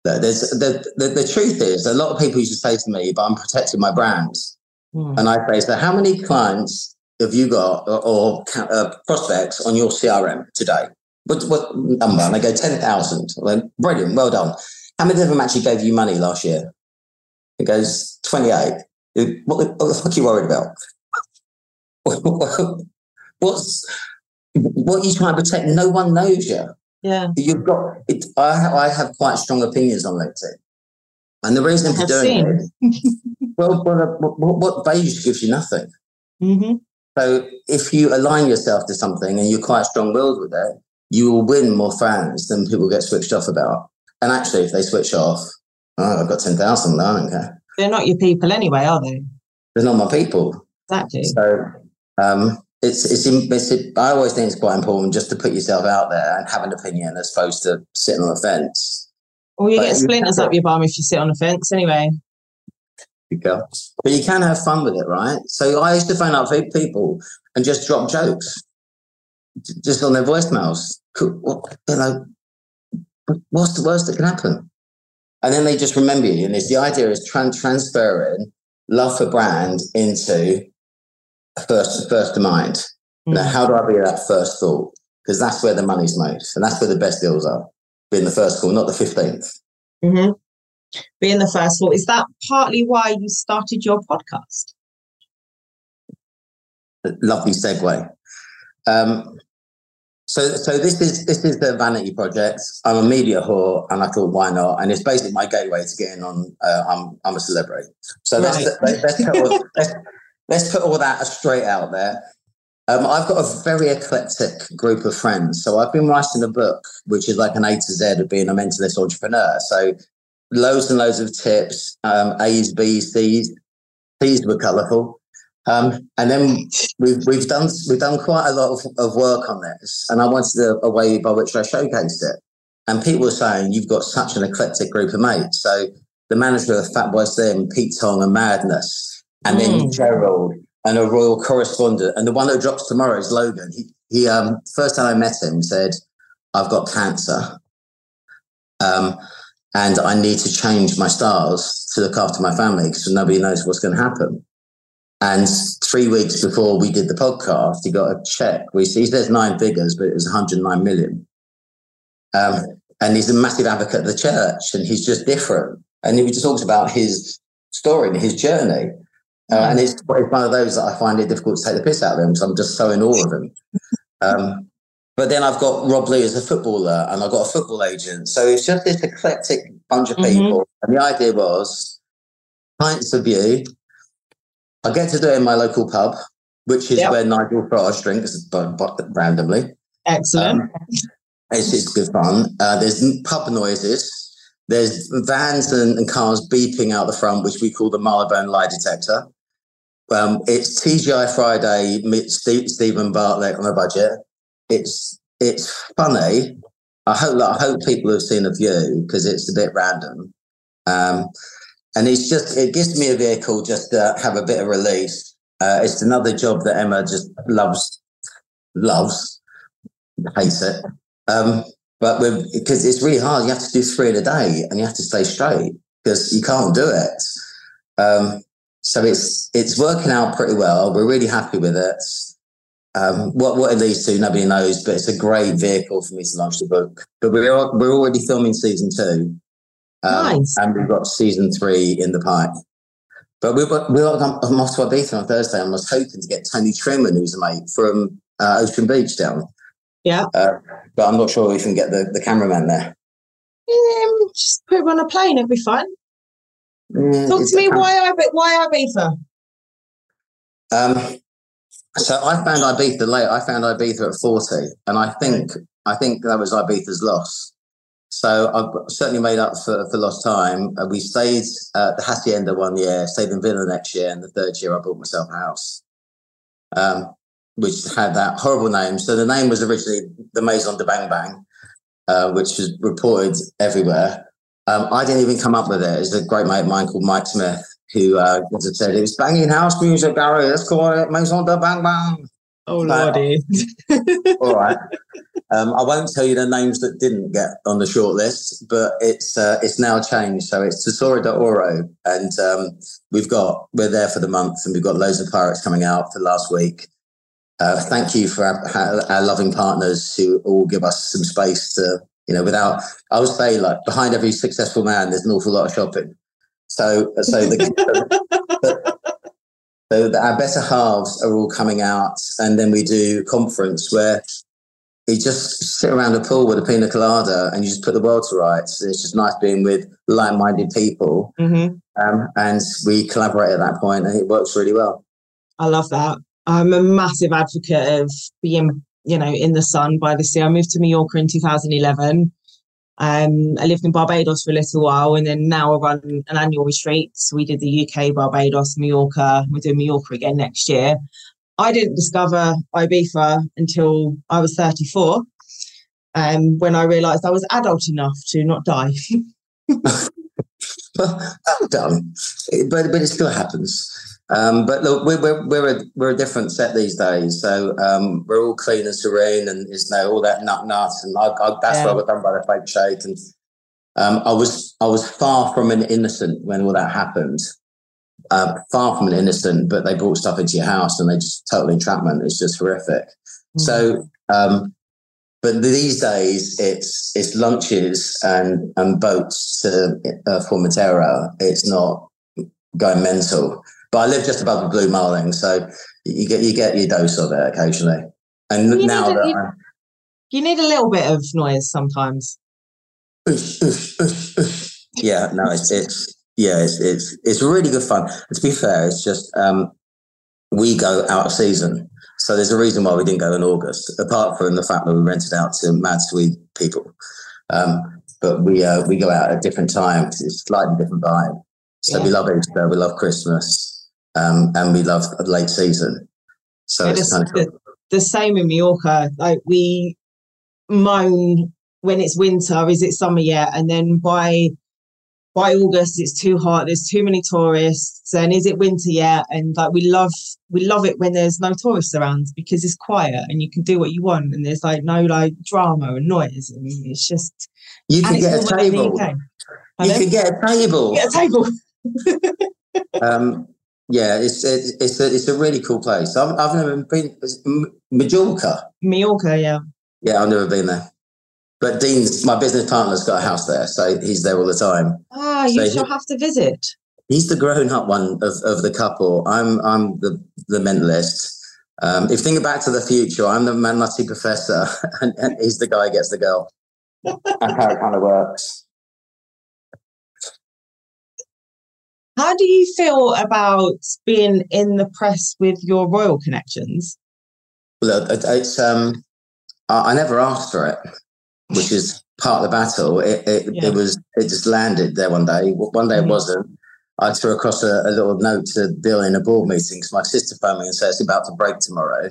There's the, the, the truth is a lot of people used to say to me, but I'm protecting my brand. Mm. And I say, so how many clients have you got or, or uh, prospects on your CRM today? What, what number? And I go 10,000. Well, brilliant. Well done. How many of them actually gave you money last year? It goes 28. What the, what the fuck are you worried about? What's what are you trying to protect? No one knows you. Yeah, you've got. It, I I have quite strong opinions on LinkedIn, and the reason for doing seen. it, well, what, what, what value gives you nothing. Mm-hmm. So if you align yourself to something and you're quite strong-willed with it, you will win more fans than people get switched off about. And actually, if they switch off, oh, I've got ten thousand. I don't care. They're not your people anyway, are they? They're not my people. Exactly. So um, it's, it's, it's, I always think it's quite important just to put yourself out there and have an opinion as opposed to sitting on the fence. Well, you but get splinters you up your bum if you sit on the fence anyway. Go. But you can have fun with it, right? So I used to phone up people and just drop jokes just on their voicemails. You know, what's the worst that can happen? and then they just remember you. And it's the idea is trans- transferring love for brand into first first to mind. Now, how do I be that first thought? Because that's where the money's made, and that's where the best deals are. Being the first call, not the 15th mm-hmm. Being the first thought is that partly why you started your podcast? Lovely segue. Um, so, so this is this is the vanity project. I'm a media whore, and I thought, why not? And it's basically my gateway to getting on. Uh, I'm I'm a celebrity. So right. let's, let's, let's, put all, let's, let's put all that straight out there. Um, I've got a very eclectic group of friends. So I've been writing a book, which is like an A to Z of being a mentalist entrepreneur. So loads and loads of tips, um, A's, B's, C's. C's were colourful. Um, and then we've we've done we've done quite a lot of, of work on this, and I wanted a, a, way by which I showcased it. And people were saying you've got such an eclectic group of mates. So the manager of Fatboy Slim, Pete Tong, and Madness, and mm. then Gerald, and a royal correspondent, and the one that drops tomorrow is Logan. He he um first time I met him said, "I've got cancer." Um, and I need to change my styles to look after my family because nobody knows what's going to happen. And three weeks before we did the podcast, he got a check. We he says nine figures, but it was 109 million. Um, and he's a massive advocate of the church, and he's just different. And he just talks about his story and his journey. Uh, and it's, it's one of those that I find it difficult to take the piss out of him because I'm just so in awe of him. Um, but then I've got Rob Lee as a footballer, and I've got a football agent. So it's just this eclectic bunch of mm-hmm. people. And the idea was Pints of View, I get to do it in my local pub, which is yep. where Nigel Farage drinks, but, but randomly. Excellent. Um, it's, it's good fun. Uh, there's pub noises. There's vans and, and, cars beeping out the front, which we call the Marylebone lie detector. Um, it's TGI Friday meets Steve, Steven Bartlett on a budget. It's it's funny. I hope I hope people have seen a view because it's a bit random. Um, and it's just it gives me a vehicle just to have a bit of release. Uh, it's another job that Emma just loves, loves, hates it. Um, but because it's really hard, you have to do three in a day, and you have to stay straight because you can't do it. Um, so it's it's working out pretty well. We're really happy with it. Um, what what it leads to, nobody knows, but it's a great vehicle for me to launch the book. But we're we're already filming season two, um, nice. and we've got season three in the pipe. But we've got we're off to Ibiza on Thursday. and I was hoping to get Tony Truman, who's a mate from uh, Ocean Beach, down. Yeah. Uh, but I'm not sure we can get the, the cameraman there. Um, just put him on a plane, it'd be fine. Mm, Talk to me why I why Ibiza? Um, so I found Ibiza late. I found Ibiza at 40, and I think I think that was Ibiza's loss. So I've certainly made up for, for lost time. Uh, we stayed at the Hacienda one year, stayed in Villa next year, and the third year I bought myself a house. Um, which had that horrible name. So the name was originally the Maison de Bang Bang, uh, which was reported everywhere. Um, I didn't even come up with it. It's a great mate of mine called Mike Smith, who, uh, as I said, it was banging house music, Gary. Let's call it Maison de Bang Bang. Oh, lordy. all right. Um, I won't tell you the names that didn't get on the short list, but it's uh, it's now changed. So it's Tesoro de Oro, and um, we've got we're there for the month, and we've got loads of pirates coming out for last week. Uh, thank you for our, our, loving partners who all give us some space to, you know, without, I would say, like behind every successful man, there's an awful lot of shopping. So, so the, so the, our better halves are all coming out, and then we do conference where you just sit around a pool with a pina colada and you just put the world to rights. It's just nice being with like-minded people, mm-hmm. um, and we collaborate at that point, and it works really well. I love that. I'm a massive advocate of being, you know, in the sun by the sea. I moved to Mallorca in 2011. Um, I lived in Barbados for a little while, and then now I run an annual retreat. So we did the UK, Barbados, Mallorca. We're doing Mallorca again next year. I didn't discover Ibiza until I was 34, um, when I realised I was adult enough to not die. well, done, but but it still happens. Um, but look, we're, we're, we're, a, we're a different set these days. So um, we're all clean and serene and it's no all that nut nut. And I, I, that's yeah. what I got done by the fake sheikh. And um, I was I was far from an innocent when all that happened. Uh, far from an innocent, but they brought stuff into your house and they just total entrapment. It's just horrific. Mm-hmm. So, um, but these days it's it's lunches and and boats to uh, Formentera. It's not going mental. But I live just above the Blue Marlin, so you get you get your dose of it occasionally. And you now a, that you, you, need a little bit of noise sometimes. yeah, no, it's it's yeah, it's it's it's really good fun. And to be fair, it's just um, we go out of season. So there's a reason why we didn't go in August, apart from the fact that we rented out to Mad Swede people. Um, but we uh, we go out at different times. It's a slightly different vibe. So yeah. we love Easter, we love Christmas, um, and we love late season. So it's kind of the, the same in Mallorca. Like we moan when it's winter, is it summer yet? And then by by August it's too hot, there's too many tourists, and is it winter yet? And like we love we love it when there's no tourists around because it's quiet and you can do what you want and there's like no like drama and noise and it's just you can get a table. You can get a table. Get a table. um, yeah, it's it's it's a, it's a really cool place. I've, I've never been Majorca. Majorca, yeah. Yeah, I've never been there. But Dean's my business partner's got a house there, so he's there all the time. Ah, you shall have to visit. He's the grown-up one of, of the couple. I'm I'm the the mentalist. Um, if you think Back to the Future, I'm the man nutty professor, and, and he's the guy who gets the girl. That's how it kind of works. How do you feel about being in the press with your royal connections? Well, it's um, I never asked for it, which is part of the battle. It it, yeah. it was it just landed there one day. One day mm-hmm. it wasn't. I threw across a, a, little note to Bill in a board meeting. because my sister phoned me and said it's about to break tomorrow.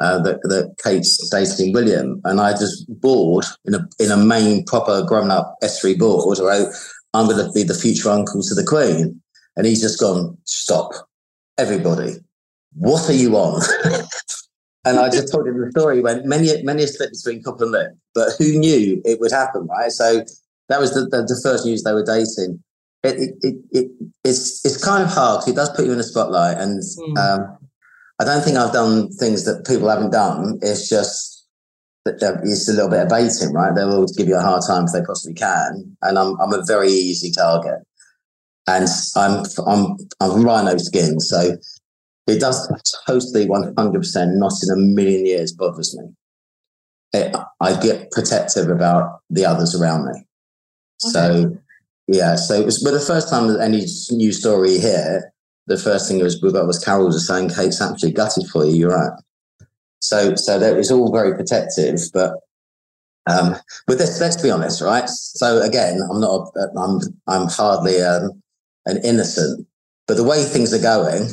Uh, that, that Kate's dating William, and I just bored in a in a main proper grown up SThree board. I I'm going to be the future uncle to the Queen. And he's just gone, stop, everybody, what are you on? and I just told him the story. When many, many a slip between cup and lip, but who knew it would happen, right? So that was the, the, the first news they were dating. It, it, it, it, it's it's kind of hard because it does put you in the spotlight, and mm. um, I don't think I've done things that people haven't done. It's just that it's a little bit of baiting, right? They'll always give you a hard time if they possibly can, and I'm I'm a very easy target, and I'm I'm I'm rhino skin, so it does totally 100% not in a million years bothers me. It, I get protective about the others around me. Okay. So, yeah, so it was but the first time that any new story here, the first thing was was Carol was saying, Kate's actually gutted for you, you're right. So, so that was all very protective, but um, but this, let's be honest, right? So again, I'm not, a, I'm, I'm hardly um, an innocent, but the way things are going,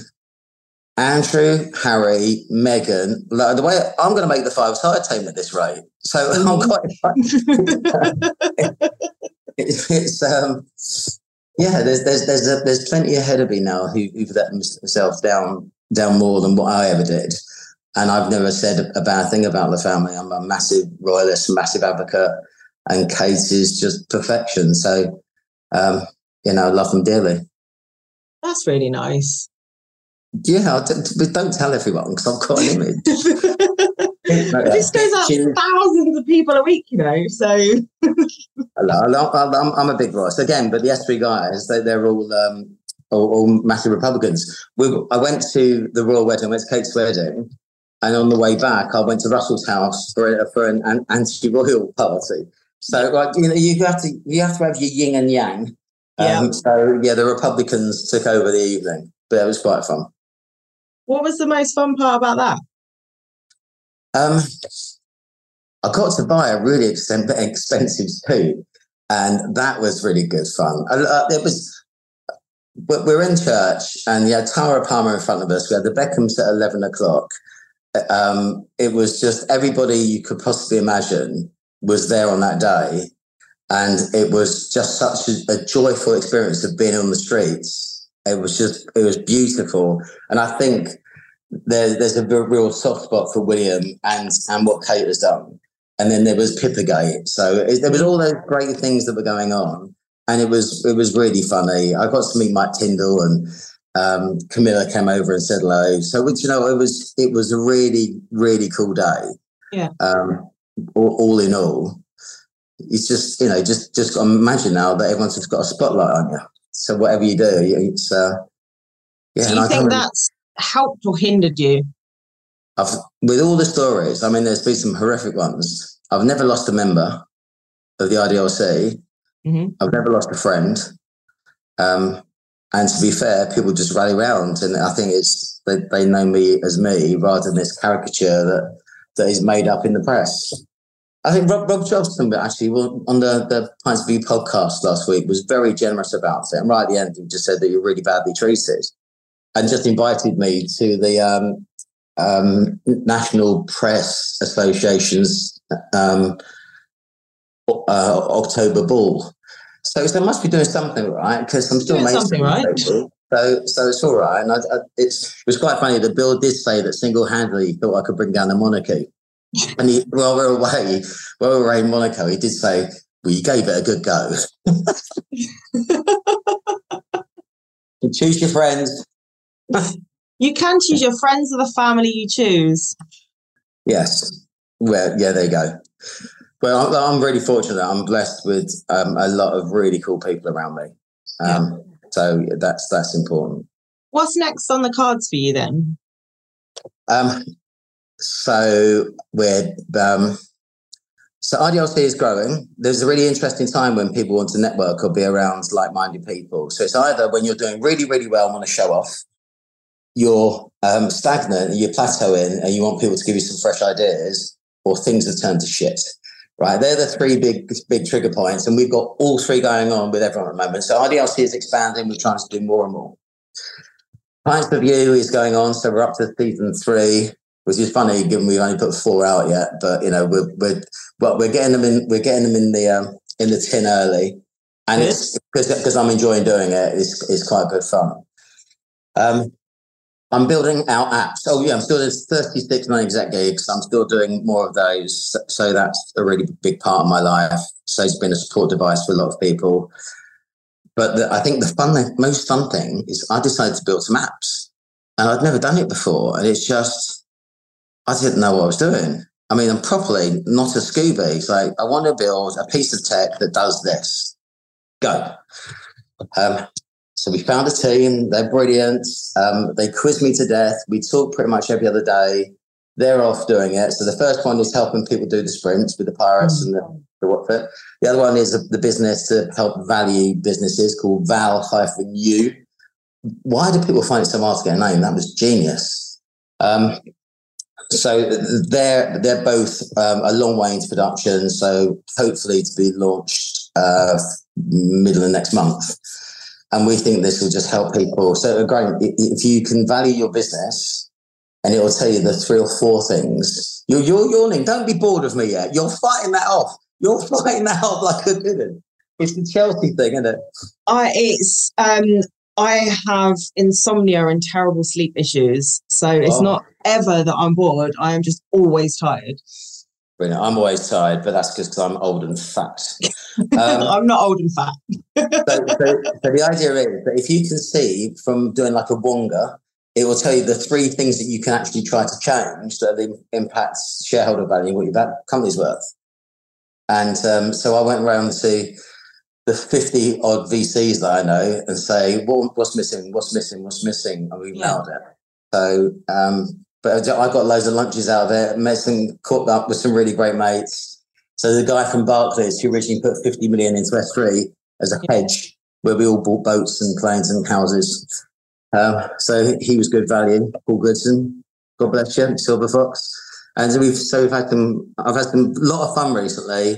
Andrew, Harry, Meghan. The way I'm going to make the five-side team at this rate, so I'm mm. quite. it's, it's um, yeah. There's there's there's a, there's plenty ahead of me now who, who've let themselves down down more than what I ever did, and I've never said a bad thing about the family. I'm a massive royalist, massive advocate, and Kate is just perfection. So, um, you know, I love them dearly. That's really nice. Yeah, but don't tell everyone because I've got an image. this goes out to thousands of people a week, you know. So I'm, I'm, a big voice again, but the SThree guys, they, they're all, um, all, all massive Republicans. We, I went to the royal wedding, went to Kate's wedding, and on the way back, I went to Russell's house for a, for an, an anti-royal party. So, like, you know, you have to you have to have your yin and yang. Um, yeah. So, yeah, the Republicans took over the evening, but it was quite fun. What was the most fun part about that? Um, I got to buy a really expensive suit, and that was really good fun. Uh, it was. We're in church, and you had Tara Palmer in front of us. We had the Beckhams at eleven o'clock. Um, it was just everybody you could possibly imagine was there on that day, and it was just such a, a joyful experience of being on the streets it was just it was beautiful, and I think there, there's a real soft spot for William and and what Kate has done. And then there was Pippagate, so it, there was all those great things that were going on, and it was it was really funny. I got to meet Mike Tindall and um, Camilla came over and said hello. So you know, it was it was a really really cool day. Yeah. Um, all, all in all, it's just you know just just imagine now that everyone's just got a spotlight on you. So whatever you do, it's uh, yeah. Do you think that's helped or hindered you? I've, with all the stories, I mean, there's been some horrific ones. I've never lost a member of the RDLC. Mm-hmm. I've never lost a friend. Um, and to be fair, people just rally around, and I think it's they, they know me as me rather than this caricature that that is made up in the press. I think Rob, Rob Jobson, actually, on the, the Pints View podcast last week, was very generous about it. And right at the end, he just said that you're really badly treated and just invited me to the um, um, National Press Association's um, uh, October Ball. So, so I must be doing something right because I'm still doing something right. People. So, so it's all right. And I, I, it's, it was quite funny. The bill did say that single handedly thought I could bring down the monarchy. and he, while we were away, while we were in Monaco, he did say, "Well, you gave it a good go." you choose your friends. you can choose your friends or the family you choose. Yes. Well, yeah, there you go. Well, I'm really fortunate. I'm blessed with um, a lot of really cool people around me. Um, yeah. So that's that's important. What's next on the cards for you then? Um, so we're um, so RDLC is growing. There's a really interesting time when people want to network or be around like-minded people. So it's either when you're doing really, really well and want to show off, you're um, stagnant, you're plateauing, and you want people to give you some fresh ideas, or things have turned to shit. Right, they're the three big, big trigger points, and we've got all three going on with everyone at the moment. So RDLC is expanding. We're trying to do more and more. Of View is going on, so we're up to season three which is funny given we've only put four out yet. But you know, we're we're well, we're getting them in. We're getting them in the um, in the tin early. and it's because because I'm enjoying doing it. It's it's quite good fun. Um, I'm building out apps. Oh yeah, I'm still doing 36 non-exec gigs. I'm still doing more of those. So that's a really big part of my life. So it's been a support device for a lot of people. But the, I think the fun, the most fun thing is I decided to build some apps, and I'd never done it before, and it's just I didn't know what I was doing. I mean, I'm properly not a Scooby. It's like I want to build a piece of tech that does this. Go. Um, so we found a team. They're brilliant. Um, they quiz me to death. We talk pretty much every other day. They're off doing it. So the first one is helping people do the sprints with the pirates mm-hmm. and the, the Watford. The other one is the business to help value businesses called Val hyphen U. Why do people find it so hard to get a name? That was genius. Um, so they're they're both um, a long way into production. So hopefully to be launched uh, middle of next month and we think this will just help people. So again, if you can value your business, and it will tell you the three or four things. You're, you're yawning. Don't be bored of me yet. You're fighting that off. You're fighting that off like a good. It's the Chelsea thing, isn't it? I it's um I have insomnia and terrible sleep issues. So it's oh. not ever that I'm bored. I am just always tired. Brilliant. I'm always tired, but that's because I'm old and fat. Um, I'm not old and fat. so, so, so, the idea is that if you can see from doing like a wonga, it will tell you the three things that you can actually try to change that impacts shareholder value, what your company's worth. And um, so I went around to the 50 odd VCs that I know and say, what, what's missing? What's missing? What's missing? And we yeah. nailed it. So um, but I got loads of lunches out of it, met some, caught up with some really great mates. So the guy from Barclays who originally put 50 million into SThree as a hedge, where we all bought boats and planes and houses. Um, so he was good value. Paul Goodson, God bless you, Silver Fox. And so we've so we've had some. I've had some lot of fun recently.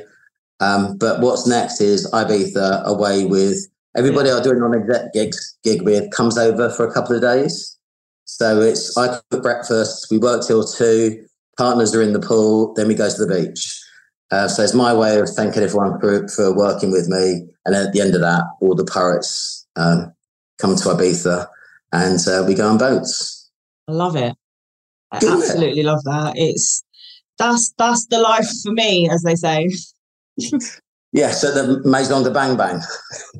Um, but what's next is Ibiza away with everybody I'm doing on exec gigs gig with comes over for a couple of days. So it's I cook breakfast, we work till two, partners are in the pool, then we go to the beach. Uh, so it's my way of thanking everyone for, for working with me. And then at the end of that, all the pirates um, come to Ibiza and uh, we go on boats. I love it. I Good absolutely it? love that. It's that's that's the life for me, as they say. yeah, so the Maison de Bang Bang.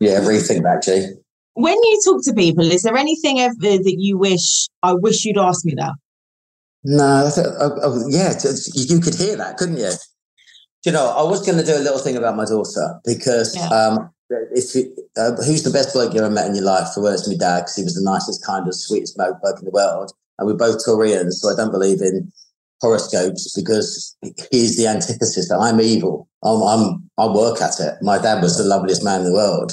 yeah, rethink that, G when you talk to people, is there anything ever that you wish I wish you'd asked me that? No, oh, oh, yeah, you could hear that, couldn't you? you know, I was going to do a little thing about my daughter because yeah. um, if you, uh, who's the best bloke you ever met in your life? For well, it's my dad because he was the nicest, kindest, sweetest bloke in the world, and we're both Taurians, so I don't believe in horoscopes because he's the antithesis. I'm evil. I'm, I'm I work at it. My dad was the loveliest man in the world.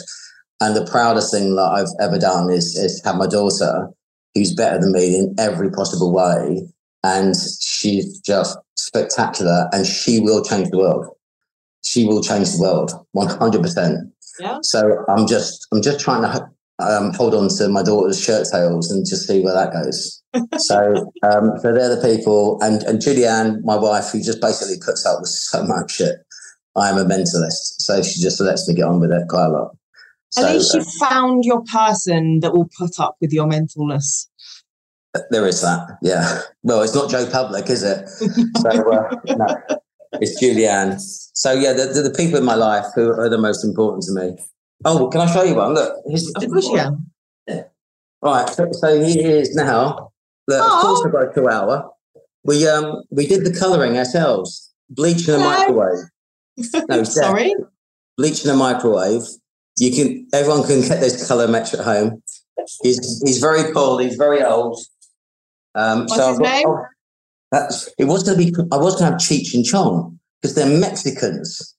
And the proudest thing that I've ever done is, is have my daughter, who's better than me in every possible way. And she's just spectacular and she will change the world. She will change the world 100%. Yeah. So I'm just, I'm just trying to um, hold on to my daughter's shirt tails and just see where that goes. so, um, so they're the people, and and Julianne, my wife, who just basically puts up with so much shit. I am a mentalist, so she just lets me get on with it quite a lot. At least you found your person that will put up with your mentalness. There is that, yeah. Well, it's not Joe Public, is it? so, uh, no, it's Julianne. So, yeah, the, the, the, people in my life who are the most important to me. Oh, can I show you one? Look, of course. Yeah. Right, so, so he is now. Look, of course, about two hour. We um we did the colouring ourselves. Bleach in a microwave. No, sorry. Bleach in a microwave you can everyone can get this color match at home. He's he's very cool. He's very old. Um, What's so his name? Oh, that's, it was going to be. I was going to have Cheech and Chong because they're Mexicans,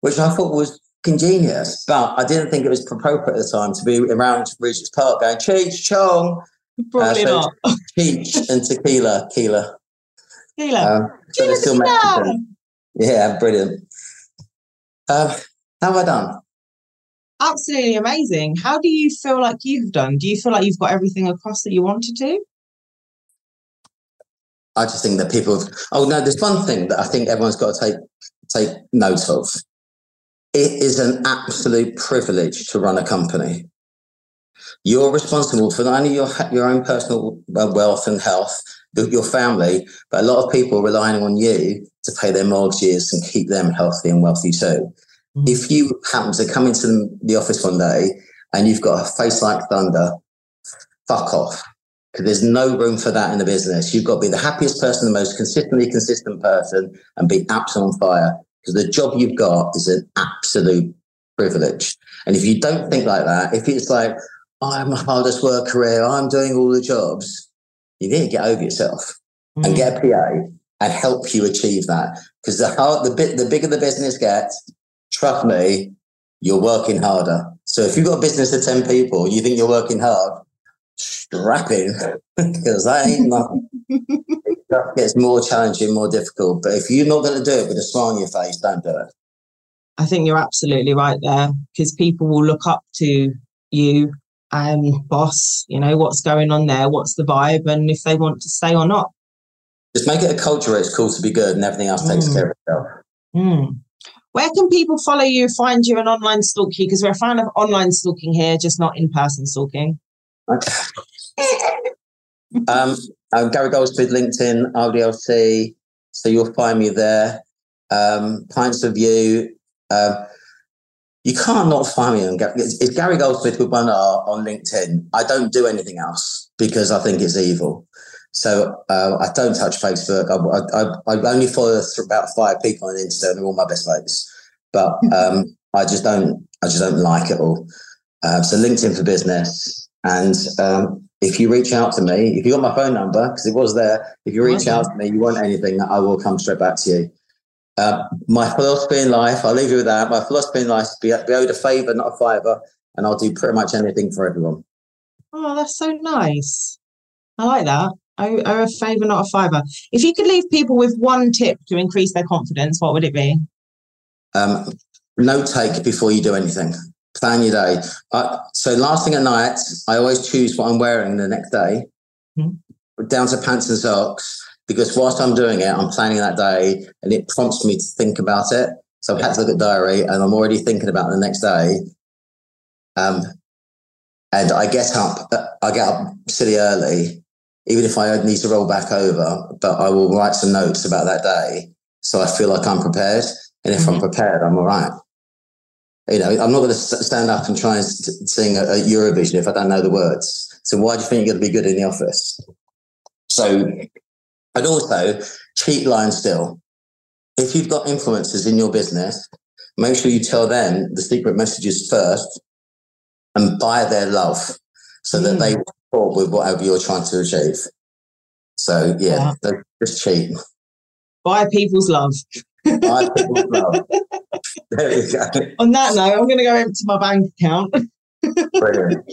which I thought was congenious, but I didn't think it was appropriate at the time to be around Regent's Park going Cheech Chong. Probably uh, so not. Cheech and Tequila, Keela. Keela. Um, so they're still Mexican. Yeah, brilliant. Uh, how have I done? Absolutely amazing. How do you feel like you've done? Do you feel like you've got everything across that you wanted to? I just think that people. Have, oh no, there's one thing that I think everyone's got to take take note of. it is an absolute privilege to run a company. You're responsible for not only your your own personal uh, wealth and health, your family, but a lot of people relying on you to pay their mortgages and keep them healthy and wealthy too. Mm-hmm. If you happen to come into the office one day and you've got a face like thunder, fuck off. Because there's no room for that in the business. You've got to be the happiest person, the most consistently consistent person, and be absolutely on fire. Because the job you've got is an absolute privilege. And if you don't think like that, if it's like, I'm the hardest worker here, I'm doing all the jobs, you need to get over yourself mm. and get a PA and help you achieve that. Because the hard, the bit, the bigger the business gets, trust me, you're working harder. So if you've got a business of 10 people, you think you're working hard, strap in because that ain't nothing. it gets more challenging, more difficult. But if you're not going to do it with a smile on your face, don't do it. I think you're absolutely right there because people will look up to you um boss you know what's going on there what's the vibe and if they want to stay or not just make it a culture where it's cool to be good and everything else takes mm. care of itself mm. Where can people follow you find you and online stalk you because we're a fan of online stalking here just not in-person stalking okay. um, I'm Gary Goldsmith, LinkedIn, RDLC. So you'll find me there. Um, Pints of View. Um, you can't not find me on it's Gary Goldsmith with one R on LinkedIn. I don't do anything else because I think it's evil. So uh, I don't touch Facebook. I, I, I only follow about five people on Instagram. They're all my best mates, but um, I just don't. I just don't like it all. Uh, so LinkedIn for business, and um, if you reach out to me, if you got my phone number because it was there, if you reach out to me, you want anything, I will come straight back to you. Uh, my philosophy in life, I'll leave you with that. My philosophy in life is be, be owed a favor, not a fiver, and I'll do pretty much anything for everyone. Oh, that's so nice. I like that. Owe, owe a favor, not a fiver. If you could leave people with one tip to increase their confidence, what would it be? Um, note take before you do anything. Plan your day. Uh, so last thing at night, I always choose what I'm wearing the next day, mm-hmm. down to pants and socks because whilst I'm doing it, I'm planning that day and it prompts me to think about it. So I've had to look at diary and I'm already thinking about the next day. Um, and I get up, uh, I get up silly early, even if I need to roll back over, but I will write some notes about that day. So I feel like I'm prepared. And if mm-hmm. I'm prepared, I'm all right. You know, I'm not going to stand up and try and sing a, a Eurovision if I don't know the words. So why do you think you're going to be good in the office? So and also, cheat line still. If you've got influencers in your business, make sure you tell them the secret messages first and buy their love so that mm. they with whatever you're trying to achieve. So, yeah, yeah. just cheat. Buy people's love. Buy people's love. there you go. On that note, I'm going to go empty my bank account. Brilliant.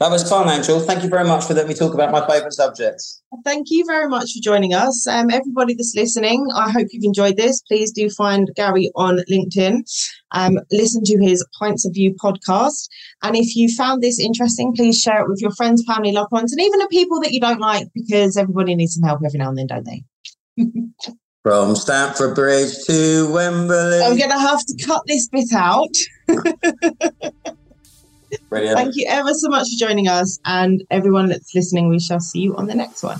That was fun, Angel. Thank you very much for letting me talk about my favourite subjects. Thank you very much for joining us. Um, everybody that's listening, I hope you've enjoyed this. Please do find Gary on LinkedIn. Um, listen to his Pints of View podcast. And if you found this interesting, please share it with your friends, family, loved ones, and even the people that you don't like because everybody needs some help every now and then, don't they? From Stamford Bridge to Wembley. I'm going to have to cut this bit out. Brilliant. Thank you ever so much for joining us. And everyone that's listening, we shall see you on the next one.